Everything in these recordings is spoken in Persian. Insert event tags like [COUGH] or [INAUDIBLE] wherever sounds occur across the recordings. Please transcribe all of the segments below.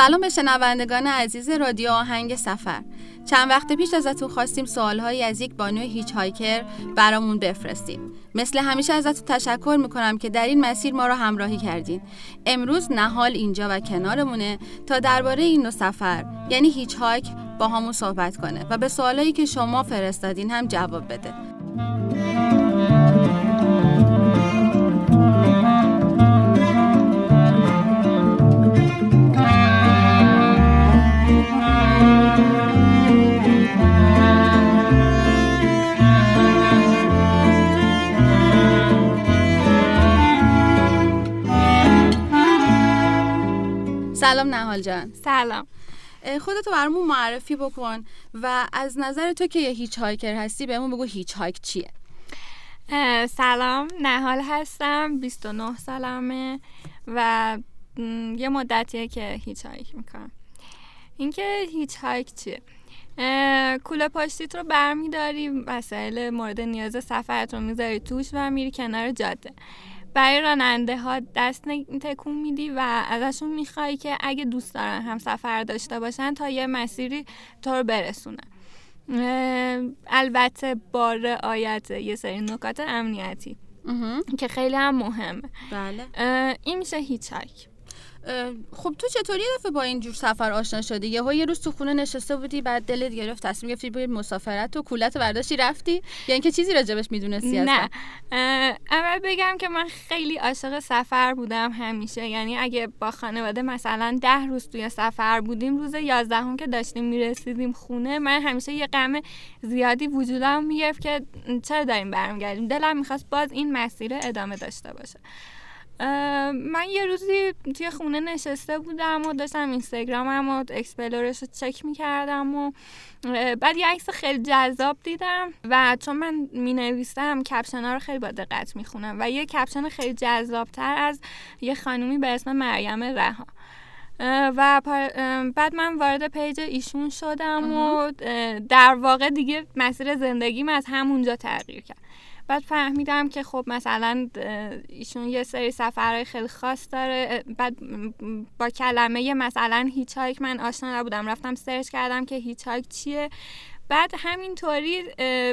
سلام به شنوندگان عزیز رادیو آهنگ سفر. چند وقت پیش ازتون خواستیم سوالهایی از یک بانوی hitchhiker برامون بفرستید. مثل همیشه ازتون تشکر می‌کنم که در این مسیر ما رو همراهی کردین. امروز نهال اینجا و کنارمونه تا درباره این نوع سفر یعنی hitchhike باهامون صحبت کنه و به سوالایی که شما فرستادین هم جواب بده. سلام نهال جان. سلام. خودتو برامون معرفی بکن و از نظر تو که یه hitchhiker هستی بهمون بگو hitchhike چیه سلام نهال هستم 29 سالمه و یه مدتیه که hitchhike می‌کنم. اینکه hitchhike چیه کوله پشتیت رو برمیداری وسایل مورد نیاز سفرت رو می‌ذاری توش و میری کنار جاده. برای راننده ها دست تکون میدی و ازشون می‌خوای که اگه دوست دارن هم سفر داشته باشن تا یه مسیری تو رو برسونن. البته با رعایت یه سری نکات امنیتی که خیلی هم مهمه. بله. این میشه هیچ خب تو چطوری دفعه با این جور سفر آشنا شدی؟ یهو یه روز تو خونه نشسته بودی بعد دلت گرفت تصمیم گرفتی بری مسافرت و کولت برداشتی رفتی؟ یا اینکه چیزی راجبش می‌دونستی نه. اول بگم که من خیلی عاشق سفر بودم همیشه. یعنی اگه با خانواده مثلا ده روز توی سفر بودیم روز یازدهم که داشتیم می‌رسیدیم خونه من همیشه یه غم زیادی وجودم می‌گرفت که چرا داریم برمیگردیم؟ دلم می‌خواست باز این مسیر ادامه داشته باشه. من یه روزی توی خونه نشسته بودم و داشتم اینستاگرامم و اکسپلورش رو چک می‌کردم و بعد یه عکس خیلی جذاب دیدم و چون من می نویسم caption ها رو خیلی با دقت می‌خونم و یه caption خیلی جذابتر از یه خانومی به اسم مریم رها. و بعد من وارد page ایشون شدم و در واقع دیگه مسیر زندگیم از همونجا تغییر کرد. بعد فهمیدم که خب مثلا ایشون یه سری سفرهای خیلی خاص داره. بعد با کلمه مثلا hitch من آشنا نبودم. رفتم search کردم که hitch چیه. بعد همینطوری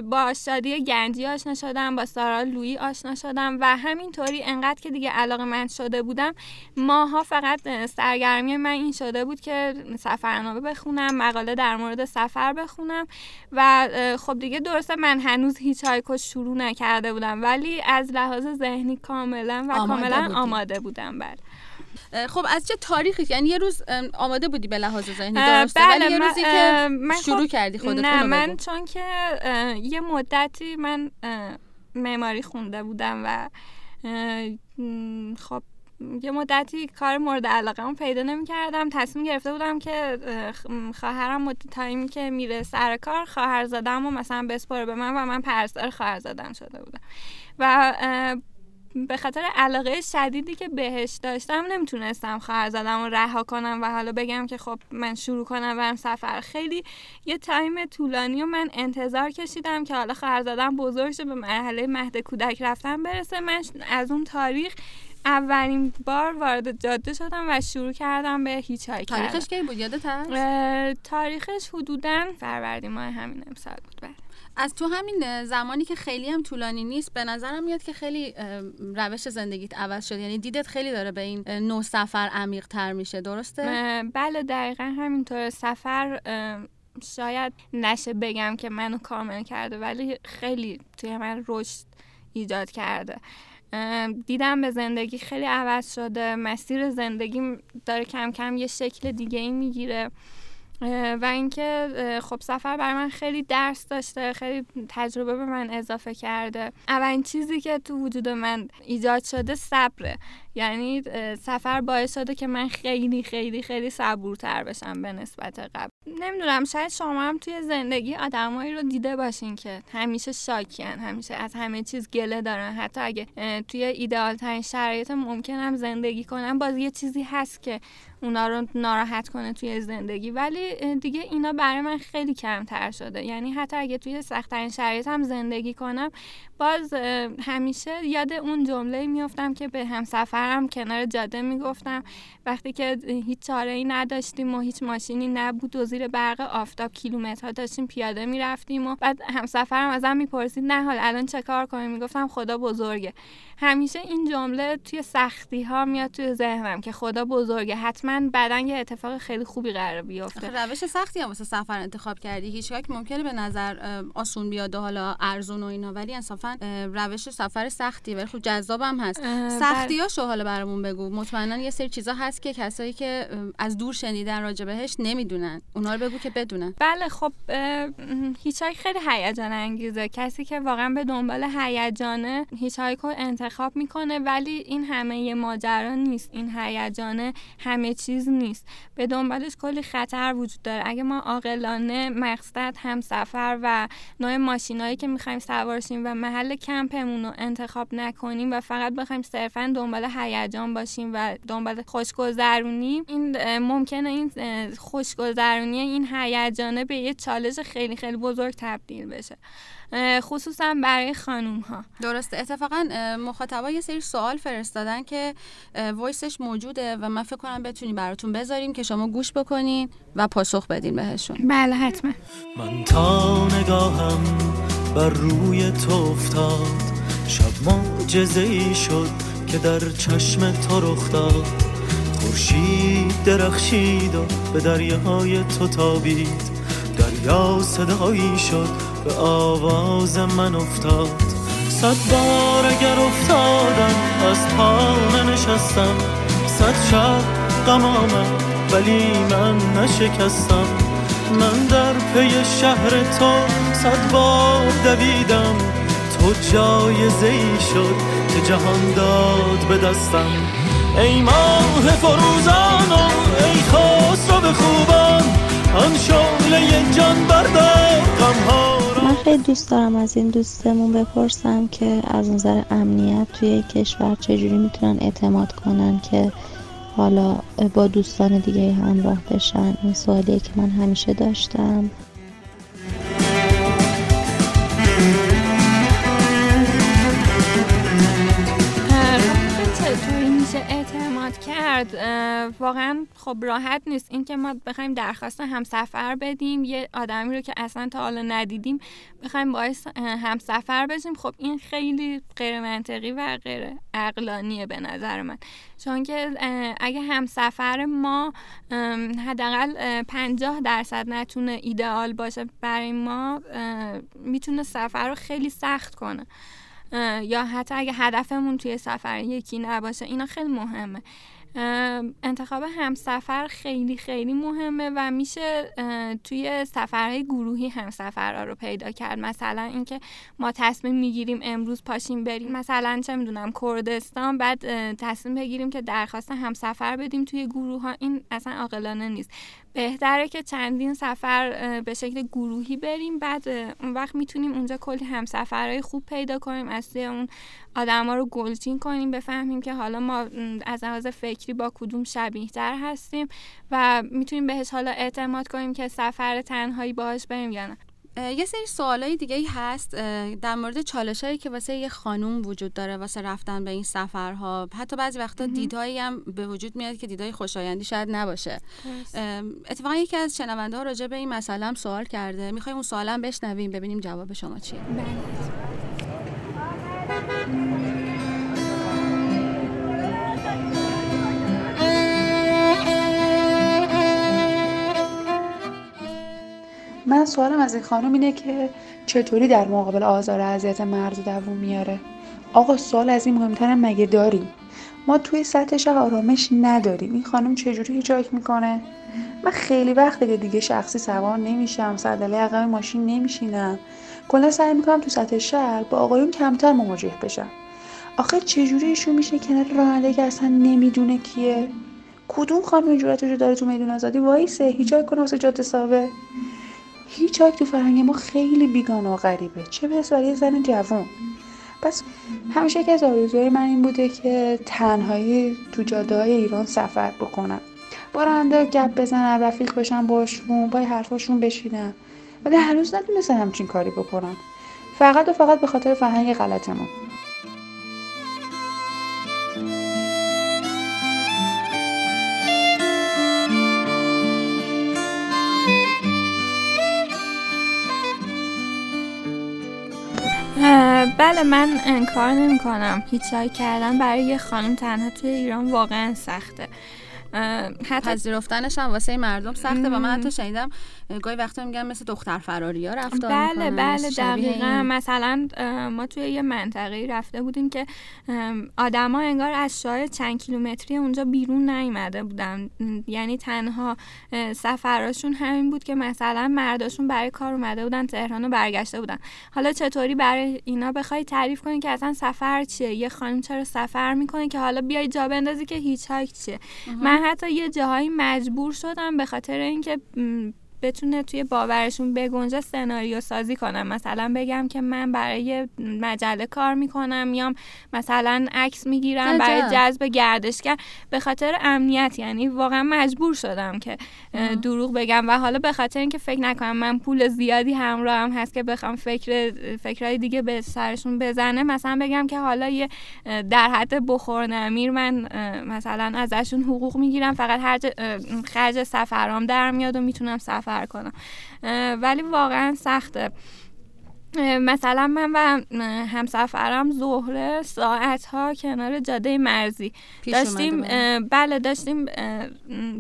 با شادی گنجی آشنا شدم با سارا لویی آشنا شدم و همینطوری انقدر که دیگه علاقه من شده بودم ماها فقط سرگرمی من این شده بود که سفرنامه بخونم مقاله در مورد سفر بخونم و خب دیگه درسته من هنوز هیچ هایکو شروع نکرده بودم ولی از لحاظ ذهنی کاملا و آماده کاملا بودی. آماده بودم بله خب از چه تاریخی یعنی یه روز آماده بودی به لحاظ ذهنی درسته بله، ولی یه روزی که من شروع خب- کردی خودت نه من بگو. چون که یه مدتی من معماری خونده بودم و خب یه مدتی کار مورد علاقه پیدا نمی کردم تصمیم گرفته بودم که خواهرم مدت تایمی که میره سر کار خواهر زدم و مثلا بسپاره به من و من پرستار خواهر زدم شده بودم و به خاطر علاقه شدیدی که بهش داشتم نمی‌تونستم خواهر زدم و رها کنم و حالا بگم که خب من شروع کنم برم سفر. خیلی یه تایم طولانی و من انتظار کشیدم که حالا خواهر زدم بزرگ شه به مرحله مهد کودک رفتن برسه. من از اون تاریخ اولین بار وارد جاده شدم و شروع کردم به هیچ های کردن. تاریخش کی بود؟ یادت هست؟ تاریخش حدودا فروردین ماه همین امسال بود بله. از تو همین زمانی که خیلی هم طولانی نیست به نظرم میاد که خیلی روش زندگیت عوض شد یعنی دیدت خیلی داره به این نوع سفر عمیق تر میشه. درسته؟ بله دقیقا همینطور. سفر شاید نشه بگم که منو کامل کرده ولی خیلی توی من رشد ایجاد کرده. دیدم به زندگی خیلی عوض شده. مسیر زندگیم داره کم کم یه شکل دیگه ای می‌گیره. و اینکه خب سفر برای من خیلی درس داشته خیلی تجربه به من اضافه کرده. اولین چیزی که تو وجود من ایجاد شده صبره. یعنی سفر باعث شده که من خیلی خیلی خیلی صبورتر بشم به نسبت قبل. نمی‌دونم شاید شما هم توی زندگی آدمایی رو دیده باشین که همیشه شاکیان همیشه از همه چیز گله دارن. حتی اگه توی ایدئال ترین شرایط ممکنم زندگی کنم باز یه چیزی هست که اونا رو ناراحت کنه توی زندگی. ولی دیگه اینا برای من خیلی کمتر شده. یعنی حتی اگه توی سختترین شرایط هم زندگی کنم باز همیشه یاد اون جمله میفتم که به همسفرم کنار جاده می‌گفتم. وقتی که هیچ چاره ای نداشتیم و هیچ ماشینی نبود و زیر برق آفتاب کیلومترها داشتیم پیاده می‌رفتیم و بعد همسفرم ازم می‌پرسید نه حال الان چه کار کنیم؟ می‌گفتم خدا بزرگه. همیشه این جمله توی سختی ها میاد توی ذهنم که خدا بزرگه. حتما بعدا یه اتفاق خیلی خوبی قرار بیفته. روش سختی هم واسه سفر انتخاب کردی. هیچ ممکنه به نظر آسون بیاد و حالا ارزون و اینا ولی انصافا روش سفر سختی. ولی خب جذابم هست. سختیاشو حالا برامون بگو. مطمئنا یه سری چیزا هست که کسایی که از دور شنیدن راجع بهش نمی‌دونن. اونا رو بگو که بدونن. بله خب هیچ خیلی هیجان انگیزه. کسی که واقعا به دنبال هیجانه هیچ رو انتخاب می‌کنه ولی این همه ماجرا نیست. این هیجانه همه چیز نیست. به دنبالش کلی خطر وجود داره. اگه ما عاقلانه مقصد هم سفر و نوع ماشینایی که می‌خوایم سوارشیم و محل کمپمون رو انتخاب نکنیم و فقط بخوایم صرفا دنبال هیجان باشیم و دنبال خوشگذرونی این ممکنه این خوشگذرونی این هیجانه به یه چالش خیلی خیلی بزرگ تبدیل بشه. خصوصا برای خانوم ها درسته. اتفاقا مخاطبا یه سری سوال فرستادن که وایسش موجوده و من فکر کنم بتونیم براتون بذاریم که شما گوش بکنین و پاسخ بدین بهشون. بله حتما. من تا نگاهم بر روی تو افتاد. شب معجزه ای شد. که در چشم تو رخ داد. خورشید درخشید و به دریاهای تو تابید. دریا صدایی شد به آواز من افتاد. صد بار اگر افتادم از پا نشستم صد شب غم ولی من نشکستم. من در پی شهر تو صد بار دویدم. تو جای زی شد که جهان داد به دستم. ای ماه فروزان و ای خسرو خوبان آن شعله جان بردار من خیلی دوست دارم از این دوستمون بپرسم که از نظر امنیت توی کشور چجوری می‌تونن اعتماد کنن که حالا با دوستان دیگه همراه بشن. این سوالیه که من همیشه داشتم. کرد واقعا خب راحت نیست. اینکه ما بخوایم درخواست همسفر بدیم یه آدمی رو که اصلا تا حالا ندیدیم بخوایم باعث همسفر بشیم خب این خیلی غیر منطقی و غیر عقلانیه به نظر من. چون که اگه همسفر ما حداقل 50 درصد نتونه ایدئال باشه برای ما می‌تونه سفر رو خیلی سخت کنه. یا حتی اگه هدفمون توی سفر یکی نباشه اینا خیلی مهمه. انتخاب همسفر خیلی خیلی مهمه و میشه توی سفرهای گروهی همسفرها رو پیدا کرد. مثلا اینکه ما تصمیم می‌گیریم امروز پاشیم بریم مثلا چه می‌دونم کردستان بعد تصمیم بگیریم که درخواست همسفر بدیم توی گروه ها این اصلا عاقلانه نیست. بهتره که چندین سفر به شکل گروهی بریم. بعد اون وقت می‌تونیم اونجا کلی همسفرهای خوب پیدا کنیم. از اون آدما رو گلچین کنیم بفهمیم که حالا ما از لحاظ فکری با کدوم شبیه تر هستیم و می‌تونیم بهش حالا اعتماد کنیم که سفر تنهایی باهاش بریم یا نه. یه سری سوالای دیگه ای هست در مورد چالش هایی که واسه یه خانوم وجود داره واسه رفتن به این سفرها. حتی بعضی وقتا دیدایی هم به وجود میاد که دیدای خوشایندی شاید نباشه. اتفاقا یکی از شنونده ها راجع به این مسئله هم سوال کرده. می‌خوایم اون سوالم بشنویم ببینیم جواب شما چیه. بله. من سوالم از این خانم اینه که چطوری در مقابل آزار اذیت مرد دووم میاره؟ آقا سوال از این مهمتر مگه داریم؟ ما توی سطح شهر آرامش نداریم. این خانم چجوری هیچاک می‌کنه؟ من خیلی وقته که دیگه شخصی سوار نمیشم صندلی عقب ماشین نمیشینم. کلا سعی می‌کنم تو سطح شهر با آقایون کمتر مواجه بشم. آخه چجوری ایشون میشه کنار راننده که اصلا نمی‌دونه کیه؟ کدوم خانم جورتشو داره تو میدون آزادی وایسه هیچاک کنه واسه جاده ساوه. هیچ تو فرهنگ ما خیلی بیگانه و غریبه. چه برسه برای زن جوان؟ پس همیشه که از آرزوهای من این بوده که تنهایی تو جاده های ایران سفر بکنم. با راننده گپ بزنم رفیق بشم باشون با حرفاشون بشینم. ولی هنوز نتونستم همچین کاری بکنم. فقط و فقط به خاطر فرهنگ غلطمون. بله من انکار نمی کنم هیچ کردن برای یه خانم تنها توی ایران واقعا سخته. حتی پذیرفتنش هم واسه مردم سخته و من حتی شنیدم گاهی وقتا میگن مثل دختر فراری ها رفتار بله بله دقیقا. مثلا ما توی یه منطقه رفته بودیم که آدما انگار از شاید چند کیلومتری اونجا بیرون نیومده بودن. یعنی تنها سفراشون همین بود که مثلا مرداشون برای کار اومده بودن تهران و برگشته بودن. حالا چطوری برای اینا بخوای تعریف کنی که اصلا سفر چیه؟ یه خانم چرا سفر می‌کنه که حالا بیای جا بندازی که هیچ چیه؟ من حتی یه جاهایی مجبور شدم به خاطر اینکه بتونه توی باورشون بگنجه سناریو سازی کنم. مثلا بگم که من برای مجله کار می‌کنم یا مثلا عکس می‌گیرم برای جذب گردشگر. به خاطر امنیت یعنی واقعا مجبور شدم که دروغ بگم. و حالا به خاطر اینکه فکر نکنم من پول زیادی همراه هم هست که بخوام فکر فکرهای دیگه به سرشون بزنه مثلا بگم که حالا یه در حد بخور نمیر من مثلا ازشون حقوق می‌گیرم. فقط هر خرج سفرام در میاد و می‌تونم سفر سفر کنم. ولی واقعا سخته. مثلا من و همسفرم زهره ساعت ها کنار جاده مرزی. داشتیم بله داشتیم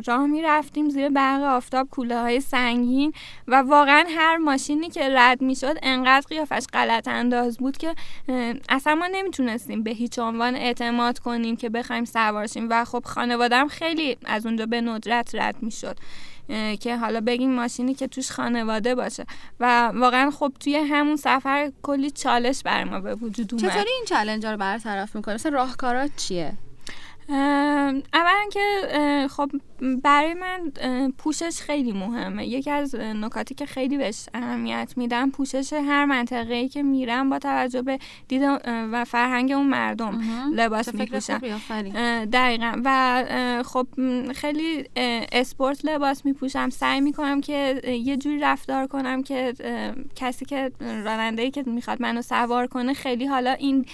راه می رفتیم زیر برق آفتاب کوله های سنگین و واقعا هر ماشینی که رد می شد انقدر قیافش غلط انداز بود که اصلا ما نمی‌تونستیم به هیچ عنوان اعتماد کنیم که بخوایم سوارشیم و خب خانوادم خیلی از اونجا به ندرت رد می شد که حالا بگیم ماشینی که توش خانواده باشه. و واقعا خب توی همون سفر کلی چالش بر ما به وجود اومد. چطوری این چالش رو برطرف می‌کنه مثلا راهکارات چیه؟ اولا که خب برای من پوشش خیلی مهمه. یکی از نکاتی که خیلی بهش اهمیت میدم پوشش هر منطقه ای که میرم با توجه به دید و فرهنگ اون مردم لباس میپوشم. دقیقا. و خب خیلی اسپورت لباس میپوشم. سعی می‌کنم که یه جوری رفتار کنم که کسی که راننده ای که می‌خواد منو سوار کنه خیلی حالا این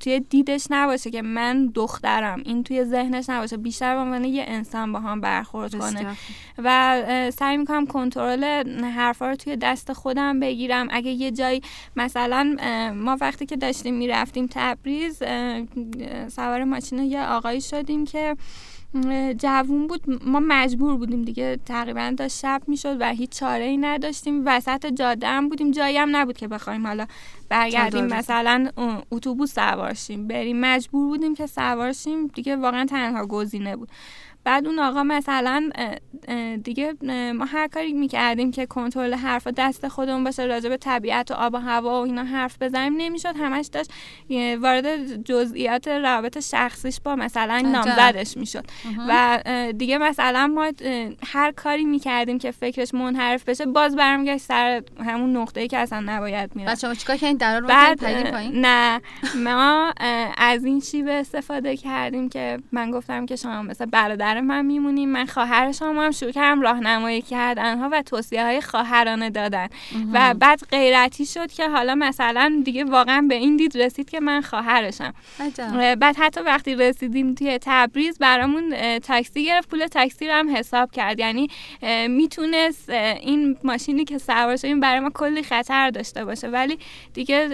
توی دیدش نباشه که من دخترم. این توی ذهنش نباشه. بیشتر به عنوان یه انسان با هم برخورد کنه و سعی می‌کنم کنترل حرفا رو توی دست خودم بگیرم. اگه یه جایی مثلا ما وقتی که داشتیم می‌رفتیم تبریز سوار ماشین یه آقایی شدیم که جوون بود. ما مجبور بودیم دیگه. تقریبا تا شب می‌شد و هیچ چاره ای نداشتیم. وسط جاده هم بودیم. جایی هم نبود که بخوایم حالا برگردیم مثلا اتوبوس سوارشیم بریم. مجبور بودیم که سوارشیم دیگه واقعا تنها گزینه بود. بعد اون آقا مثلا دیگه ما هر کاری می‌کردیم که کنترل حرف دست خودمون باشه راجع به طبیعت و آب و هوا و اینا حرف بزنیم نمی‌شد. همش داشت وارد جزئیات رابط شخصیش با مثلا نامزدش می‌شد. و دیگه مثلا ما هر کاری می‌کردیم که فکرش منحرف بشه باز برمیگشت سر همون نقطه‌ای که اصلا نباید میره شما چیکار کردین؟ در بعد نه. ما از این شیوه استفاده کردیم که من گفتم که شما مثل برادر من میمونیم من خواهرشم هم شروع کردم راهنمایی کردن ها و توصیه های خواهرانه دادن. و بعد غیرتی شد که حالا مثلا دیگه واقعا به این دید رسید که من خواهرشم. بعد حتی وقتی رسیدیم توی تبریز برامون تاکسی گرفت. پول تاکسی رو هم حساب کرد. یعنی می‌تونست این ماشینی که سوار شدیم برای ما کلی خطر داشته باشه. ولی دیگه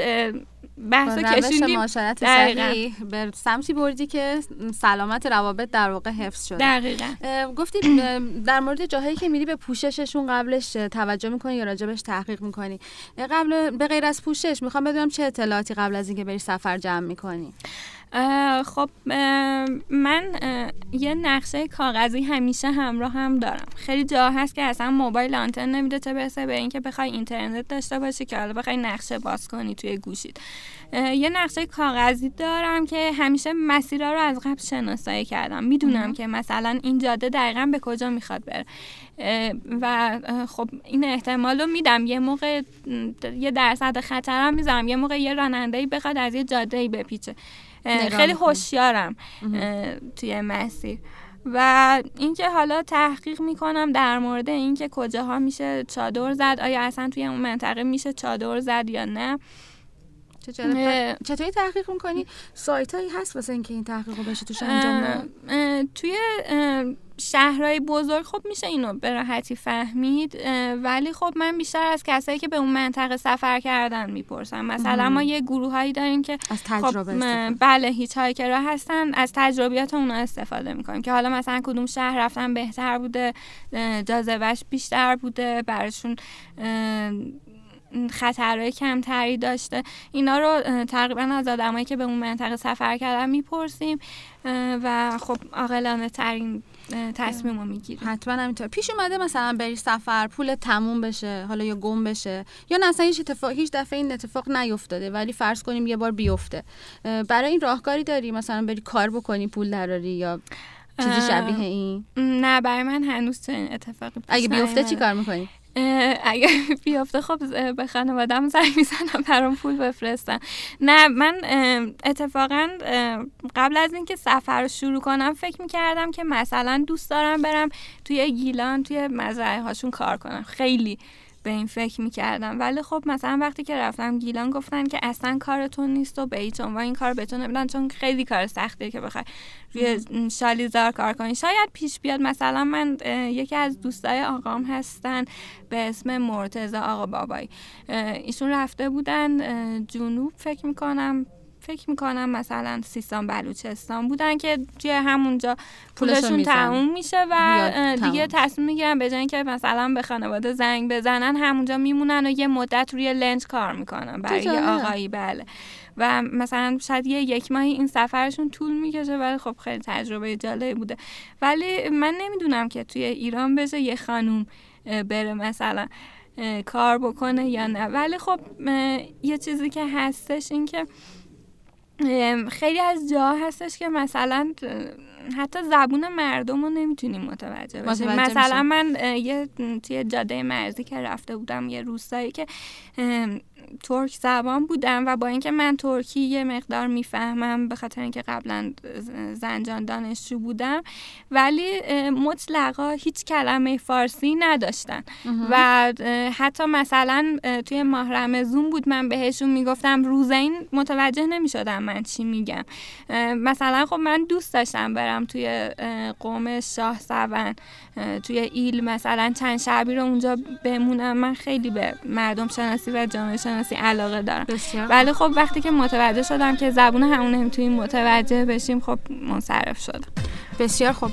بحث کشیدیم معاشرت صحیح. به سمتی بردی که سلامت روابط در واقع حفظ شده. دقیقا. گفتی در مورد جاهایی که میری به پوشششون قبلش توجه می‌کنی یا راجبش تحقیق می‌کنی؟ قبل به غیر از پوشش می‌خوام بدونم چه اطلاعاتی قبل از اینکه بری سفر جمع می‌کنی؟ خب من یه نقشه کاغذی همیشه همراه هم دارم. خیلی جا هست که اصلا موبایل آنتن نمیده تا برسه به اینکه بخوای اینترنت داشته باشی که حالا بخوای نقشه باز کنی توی گوشید یه نقشه کاغذی دارم که همیشه مسیرها رو از قبل شناسایی کردم. می‌دونم که مثلا این جاده دقیقا به کجا می‌خواد بره. و خب این احتمال رو میدم. یه موقع یه درصد خطرم می‌ذارم. یه موقع یه راننده بخواد از یه جاده بپیچه. خیلی هوشیارم توی مسیر. و اینکه حالا تحقیق می‌کنم در مورد اینکه کجاها میشه چادر زد آیا اصلا توی اون منطقه میشه چادر زد یا نه. چطوری تحقیق می‌کنی؟ سایت هایی هست واسه اینکه این تحقیق رو بشه توش انجام توی شهرهای بزرگ خب میشه اینو به راحتی فهمید ولی خب من بیشتر از کسایی که به اون منطقه سفر کردن می‌پرسم. مثلا ما یه گروه هایی داریم که از تجربه خب بله هیچ هایکرها هستن از تجربیات اونا استفاده می‌کنیم. که حالا مثلا کدوم شهر رفتن بهتر بوده جاذبهش بیشتر بوده براشون خطرهای کمتری داشته. اینا رو تقریبا از آدمایی که به اون منطقه سفر کردن می‌پرسیم و خب عاقلانه ترین تصمیم رو می‌گیریم. حتما همینطور. پیش اومده مثلا بری سفر پول تموم بشه حالا یا گم بشه یا نه اصلا هیچ اتفاق هیچ دفعه این اتفاق نیفتاده ولی فرض کنیم یه بار بیفته. برای این راهکاری داری؟ مثلا بری کار بکنی پول دراری یا چیزی شبیه این؟ نه برای من هنوز چنین اتفاقی اگه بیفته چی کار می‌کنی؟ اگر [LAUGHS] بیافته خب به خانوادم زنگ می‌زنم برام پول بفرستن. نه من اتفاقا قبل از اینکه سفر رو شروع کنم فکر می‌کردم که مثلا دوست دارم برم توی گیلان توی مزرعه هاشون کار کنم. خیلی. به این فکر می‌کردم. ولی خب مثلا وقتی که رفتم گیلان گفتن که اصلا کارتون نیست و به هیچ عنوان این کار بهتون نمیدن چون خیلی کار سختیه که بخوای روی شالیزار کار کنی. شاید پیش بیاد مثلا من یکی از دوستای آقام هستن به اسم مرتزا آقا بابایی ایشون رفته بودن جنوب فکر می‌کنم. فکر می‌کنم مثلا سیستان بلوچستان بودن که توی همونجا پولشون تموم میشه و دیگه تصمیم می‌گیرن به جای که مثلا به خانواده زنگ بزنن همونجا میمونن و یه مدت روی لنج کار می‌کنن برای آقایی. بله. و مثلا شاید یه یک ماهی این سفرشون طول می‌کشه ولی خب خیلی تجربه جالبی بوده. ولی من نمی‌دونم که توی ایران بشه یه خانوم بره مثلا کار بکنه یا نه. ولی خب یه چیزی که هستش این که خیلی از جا هستش که مثلا حتی زبون مردم رو نمی‌تونیم متوجه بشیم. مثلا من یه توی جاده مرزی که رفته بودم یه روستایی که ترک زبان بودم و با اینکه من ترکی یه مقدار می‌فهمم به خاطر اینکه قبلا زنجان دانشجو بودم ولی مطلقا هیچ کلمه فارسی نداشتن. و حتی مثلا توی ماه رمزون بود من بهشون می‌گفتم روزین متوجه نمی‌شدم من چی میگم. مثلا خب من دوست داشتم برم توی قوم شاه سون توی ایل مثلا چند شبی رو اونجا بمونم. من خیلی به مردم شناسی و جامعه شناسی علاقه دارم. ولی خب وقتی که متوجه شدم که زبون همون نمی‌تونیم متوجه بشیم خب منصرف شدم. بسیار خوب.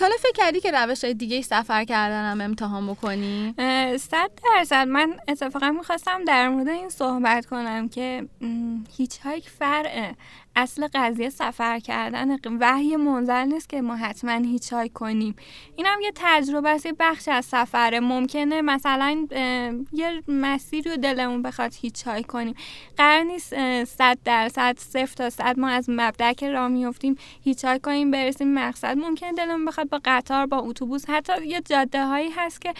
تا حالا فکر کردی که روش دیگه سفر کردن هم امتحان بکنی؟ صد درصد من اتفاقا می‌خواستم در مورد این صحبت کنم که هیچ هایک فرعه اصل قضیه سفر کردن وحی منزل نیست که ما حتما هیچ های کنیم. این هم یه تجربه است یه بخش از سفره. ممکنه مثلا یه مسیر رو دلمون بخواد هیچ های کنیم. قرار نیست صد درصد صفر تا صد ما از مبدع که راه میفتیم هیچ های کنیم برسیم مقصد. ممکنه دلمون بخواد با قطار با اتوبوس حتی یه جاده هایی هست که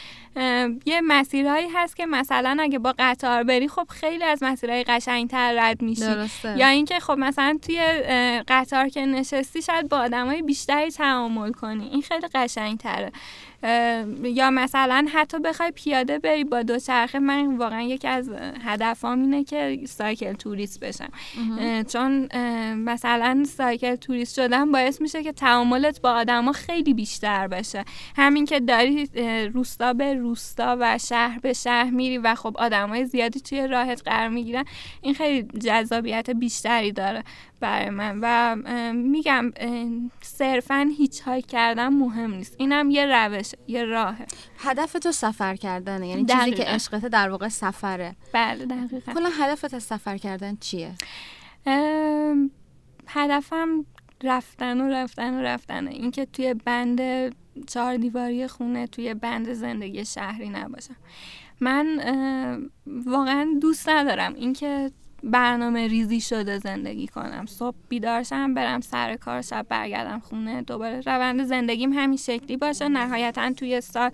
یه مسیرهایی هست که مثلا اگه با قطار بری خب خیلی از مسیرهای قشنگتر رد میشی. یا اینکه خب مثلا توی قطار که نشستی شاید با آدمای بیشتری تعامل کنی. این خیلی قشنگ تره یا مثلا حتی بخوای پیاده بری با دوچرخه من واقعا یکی از هدفام اینه که سایکل توریست بشم. چون مثلا سایکل توریست شدن باعث میشه که تعاملت با آدما خیلی بیشتر بشه. همین که داری روستا به روستا و شهر به شهر میری و خب آدمای زیادی توی راهت قرار می‌گیرن این خیلی جذابیت بیشتری داره برای من. و میگم صرفا هیچ های کردن مهم نیست. اینم یه روش. یه راهه. هدف تو سفر کردنه یعنی چیزی که عشقته در واقع سفره. بله دقیقا. کلا هدفت از سفر کردن چیه؟ هدفم رفتن و رفتن و رفتنه اینکه توی بند چهار دیواری خونه توی بند زندگی شهری نباشم. من واقعا دوست ندارم. اینکه برنامه ریزی شده زندگی کنم. صبح بیدارشم برم سر کار شب برگردم خونه. دوباره روند زندگیم همین شکلی باشه. نهایتا توی سال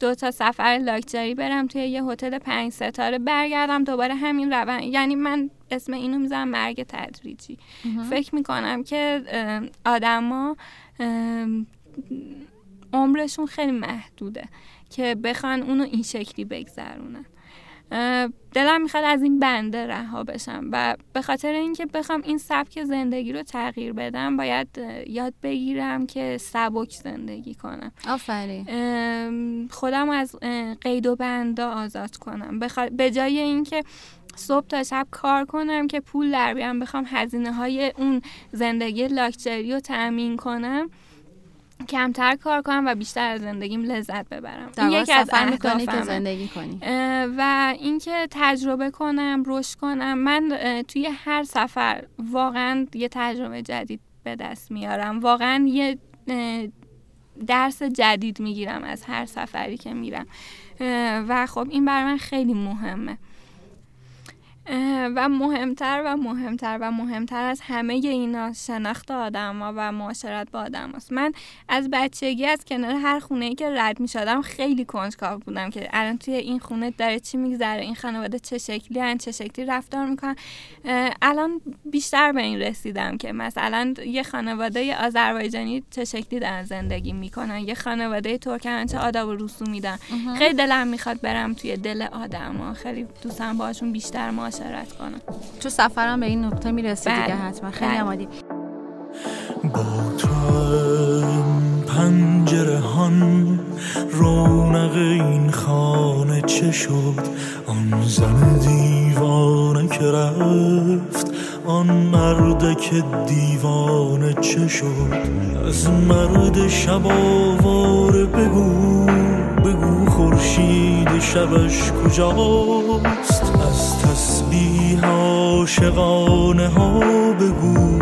دو تا سفر لاکچری برم. توی یه هتل پنج ستاره برگردم. دوباره همین روند. یعنی من اسم اینو می‌ذارم مرگ تدریجی. فکر می‌کنم که آدما عمرشون خیلی محدوده که بخوان اونو این شکلی بگذرونن. دلم می‌خواد از این بنده رها بشم و به خاطر اینکه بخوام این سبک زندگی رو تغییر بدم باید یاد بگیرم که سبک زندگی کنم. آفرین. خودم از قید و بندا آزاد کنم. به جای اینکه صبح تا شب کار کنم که پول در بیام بخوام هزینه های اون زندگی لاکچری رو تأمین کنم کمتر کار کنم و بیشتر از زندگیم لذت ببرم. این یکی از که زندگی کنی. و اینکه تجربه کنم رشد کنم. من توی هر سفر واقعا یه تجربه جدید به دست میارم. واقعا یه درس جدید می‌گیرم از هر سفری که میرم. و خب این برای من خیلی مهمه. و مهمتر و مهمتر و مهمتر از همه اینا شناخت آدم و معاشرت با آدم هست. من از بچگی از کنار هر خونه ای که رد می شدم خیلی کنجکاو بودم که الان توی این خونه داره چی میگذره این خانواده چه شکلی هن چه شکلی رفتار می‌کنن. الان بیشتر به این رسیدم که مثلا یه خانواده آذربایجانی چه شکلی دارن زندگی می‌کنن یه خانواده ترکمن چه آداب و رسومی میدن خیلی دلم می‌خواد برم توی دل آدم خیلی دوستم باشون بیشتر ما معاشرت کنم. تو سفرم به این نقطه می‌رسی دیگه بله. حتما. خیلی عمادی بله. با تو پنجره هان رونق این خانه چه شد؟ آن زن دیوانه که رفت آن مرد که دیوانه چه شد؟ از مرد شب آواره بگو بگو خورشید شبش کجاست؟ از تسبیح عاشقانه ها بگو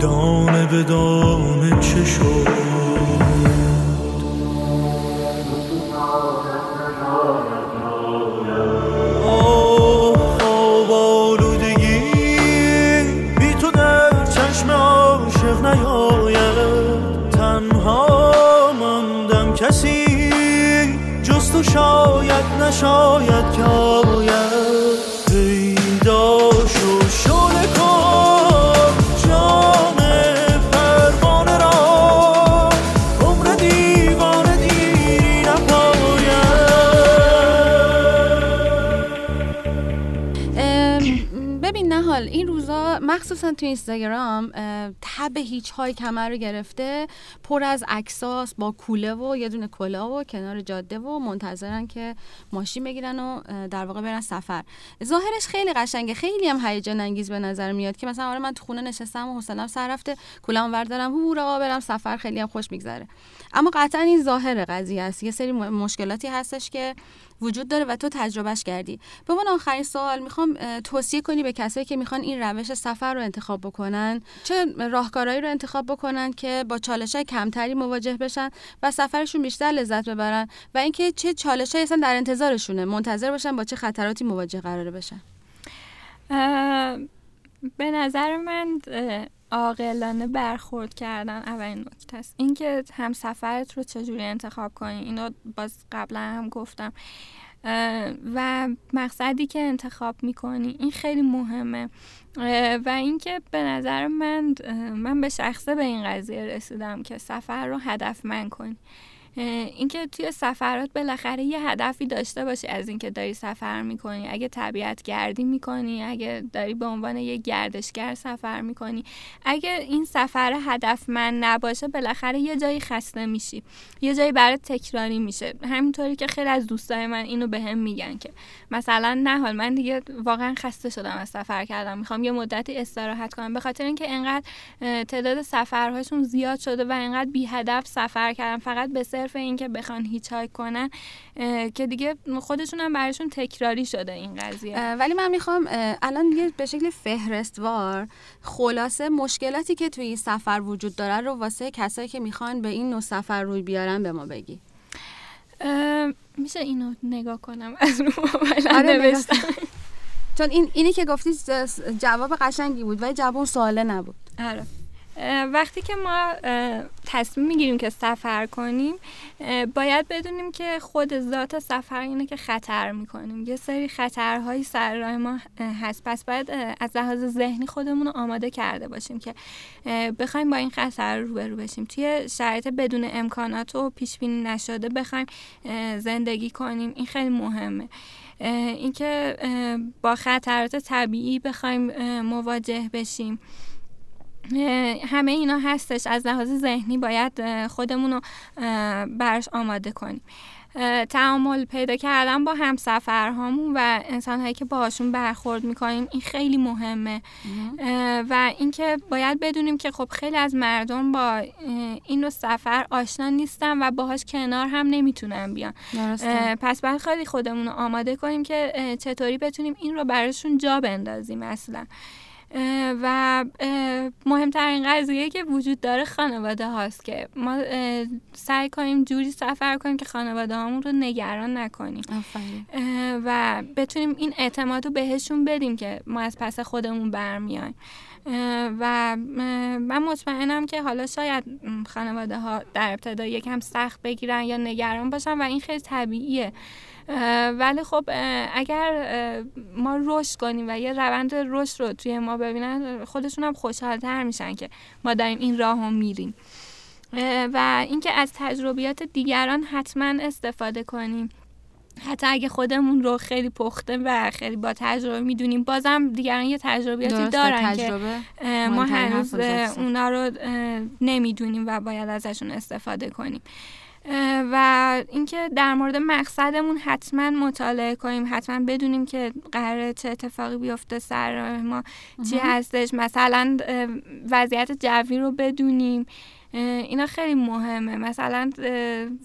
دانه به دانه چه شد؟ شاید نشاید که آید پیدا شو شل کن جان پروانه را. عمر دیوانه دیری نپاید ببین نهال این روزا مخصوصا تو اینستاگرام تب هیچ های کمر رو گرفته پر از عکساس با کوله و یه دونه کلا و کنار جاده و منتظرن که ماشین بگیرن و در واقع برن سفر. ظاهرش خیلی قشنگه. خیلی هم هیجان انگیز به نظر میاد که مثلا آره من تو خونه نشستم و حوصله‌ام سر رفته کولام وردارم هورا برم سفر خیلی هم خوش میگذره. اما قطعا این ظاهر قضیه است. یه سری مشکلاتی هستش که وجود داره و تو تجربهش کردی. به من آخرین سوال می‌خوام توصیه کنی به کسایی که می‌خوان این روش سفر رو انتخاب بکنن. چه راهکارهایی رو انتخاب بکنن که با چالش های کمتری مواجه بشن و سفرشون بیشتر لذت ببرن و اینکه چه چالش اصلا در انتظارشونه منتظر باشن با چه خطراتی مواجه قراره بشن؟ به نظر من عاقلانه برخورد کردن. اولین نکته است. اینکه هم سفرت رو چجوری انتخاب کنی. اینو باز قبلا هم گفتم. و مقصدی که انتخاب می‌کنی. این خیلی مهمه. و اینکه به نظر من من به شخصه به این قضیه رسیدم که سفر رو هدف من کنی. اینکه توی سفرات بالاخره یه هدفی داشته باشی از اینکه داری سفر می‌کنی. اگه طبیعت گردی می‌کنی اگه داری به عنوان یه گردشگر سفر می‌کنی. اگه این سفر هدفمند نباشه بالاخره یه جایی خسته میشی. یه جایی برات تکراری میشه. همینطوری که خیلی از دوستای من اینو به هم میگن که مثلا نه حال من دیگه واقعا خسته شدم از سفر کردم. می‌خوام یه مدتی استراحت کنم. به خاطر اینکه انقدر تعداد سفرهاشون زیاد شده و انقدر بی هدف سفر کردن فقط به صرف اینکه بخوان هیچ کنن که دیگه خودشون هم براشون تکراری شده این قضیه. ولی من می‌خوام الان دیگه به شکل فهرستوار خلاصه مشکلاتی که توی این سفر وجود داره رو واسه کسایی که می‌خوان به این نوع سفر روی بیارن به ما بگی. میشه اینو نگاه کنم از رو آره چون این اینی که گفتی جواب قشنگی بود ولی جواب سواله نبود. آره. وقتی که ما تصمیم می‌گیریم که سفر کنیم باید بدونیم که خود ذات سفر اینه که خطر می‌کنیم. یه سری خطرهایی سر راه ما هست. پس باید از لحاظ ذهنی خودمون رو آماده کرده باشیم که بخوایم با این خطر روبرو بشیم. توی شرایط بدون امکانات و پیش بینی نشده بخوایم زندگی کنیم. این خیلی مهمه. اینکه با خطرات طبیعی بخوایم مواجه بشیم. همه اینا هستش. از لحاظ ذهنی باید خودمون رو برش آماده کنیم. تعامل پیدا کردن با همسفرهامون و انسانهایی که باهاشون برخورد می‌کنیم این خیلی مهمه. و اینکه باید بدونیم که خب خیلی از مردم با این رو سفر آشنا نیستن و باهاش کنار هم نمی‌تونن بیان. پس باید خیلی خودمون رو آماده کنیم که چطوری بتونیم این رو براشون جا بندازیم اصلا. و مهمترین قضیه که وجود داره خانواده هاست که ما سعی کنیم جوری سفر کنیم که خانواده هامون رو نگران نکنیم. و بتونیم این اعتماد رو بهشون بدیم که ما از پس خودمون برمیایم. و من مطمئنم که حالا شاید خانواده ها در ابتدا یکم سخت بگیرن یا نگران باشن و این خیلی طبیعیه. ولی خب اگر ما رشد کنیم و یه روند رشد رو توی ما ببینن خودشون هم خوشحالتر میشن که ما داریم این راه هم میریم و اینکه از تجربیات دیگران حتما استفاده کنیم. حتی اگه خودمون رو خیلی پخته و خیلی با تجربه می‌دونیم بازم دیگران یه تجربیاتی دارن تجربه. که ما هنوز اونا رو نمی‌دونیم و باید ازشون استفاده کنیم. و اینکه در مورد مقصدمون حتما مطالعه کنیم حتما بدونیم که قرار چه اتفاقی بیفته سر ما چی هستش. مثلا وضعیت جوی رو بدونیم. اینا خیلی مهمه. مثلا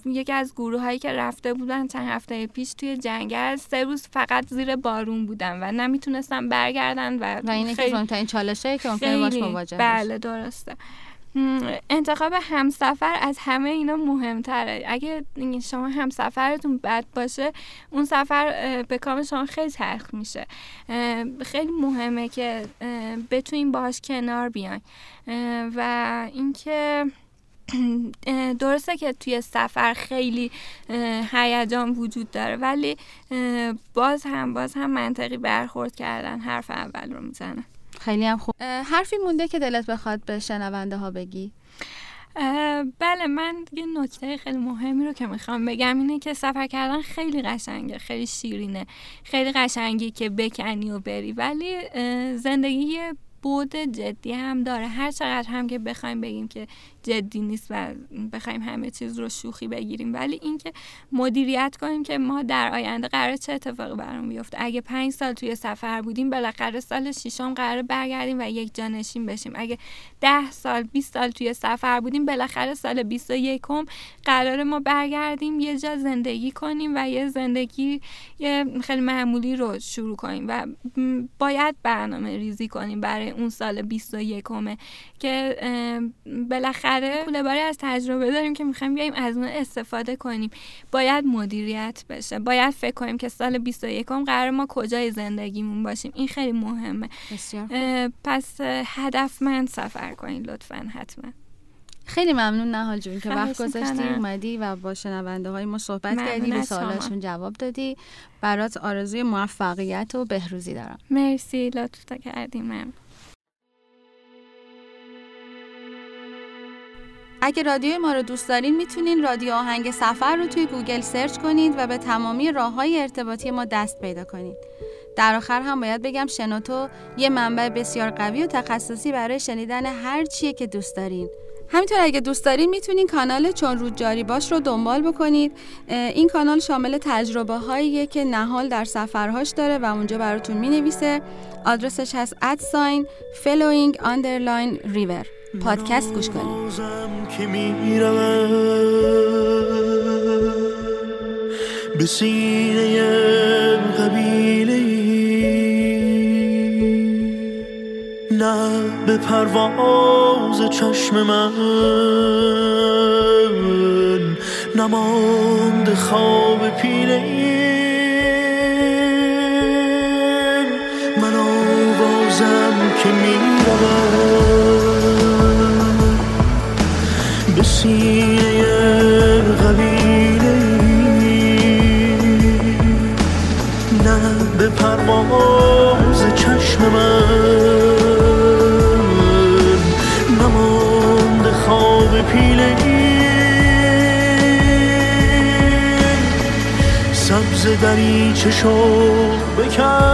یکی از گروه هایی که رفته بودن چند هفته پیش توی جنگل سه روز فقط زیر بارون بودن و نمی‌تونستن برگردن و, و اینه که این چالشه که ممکنه باش مواجه بله درسته. انتخاب همسفر از همه اینا مهمتره. اگه شما همسفرتون بد باشه اون سفر به کام شما خیلی تلخ میشه. خیلی مهمه که بتونین باهاش کنار بیاین. و اینکه درسته که توی سفر خیلی هیجان وجود داره ولی باز هم باز هم منطقی برخورد کردن حرف اول رو می‌زنن خیلی هم خوب. حرفی مونده که دلت بخواد به شنونده ها بگی. بله من یه نکته خیلی مهمی رو که می‌خوام بگم اینه که سفر کردن خیلی قشنگه خیلی شیرینه خیلی قشنگی که بکنی و بری. ولی زندگی بود جدی هم داره. هر چقدر هم که بخوایم بگیم که جدی نیست و بخوایم همه چیز رو شوخی بگیریم ولی اینکه مدیریت کنیم که ما در آینده قرار چه اتفاقی برام بیفته. اگه پنج سال توی سفر بودیم بالاخره سال ششم قرار برگردیم و یک جانشین بشیم. اگه ده سال 20 سال توی سفر بودیم بالاخره سال 21 قرار ما برگردیم یه جا زندگی کنیم و یه زندگی یه خیلی معمولی رو شروع کنیم و باید برنامه ریزی کنیم برای اون سال 21 که بالاخره کوله باری از تجربه داریم که می‌خوایم بیایم از اون استفاده کنیم. باید مدیریت بشه. باید فکر کنیم که سال 21 قرار ما کجای زندگیمون باشیم. این خیلی مهمه. پس هدفمند سفر کنید لطفا حتما. خیلی ممنون نهال جون که وقت گذاشتی اومدی و با شنونده های ما صحبت کردی به سوالشون جواب دادی. برات آرزوی موفقیت و بهروزی دارم. مرسی لطف کردی من اگه رادیوی ما رو دوست دارین می‌تونین رادیو آهنگ سفر رو توی گوگل search کنید و به تمامی راه های ارتباطی ما دست پیدا کنید. در آخر هم باید بگم شنوتو یه منبع بسیار قوی و تخصصی برای شنیدن هر چیه که دوست دارین. همینطور اگه دوست دارین می‌تونین کانال چون رود جاری باش رو دنبال بکنید این کانال شامل تجربه هاییه که نهال در سفرهاش داره و اونجا براتون می‌نویسه آدرسش هست at sign flowing underline river پادکست گوش کنید. که به سینه قبیله نه به پرواز چشم من نماند خواب پیله من آوازم که می‌روم. سینه قبیله نه به پرواز چشم من. نماند خواب پیله سبز دریچه شو بکن.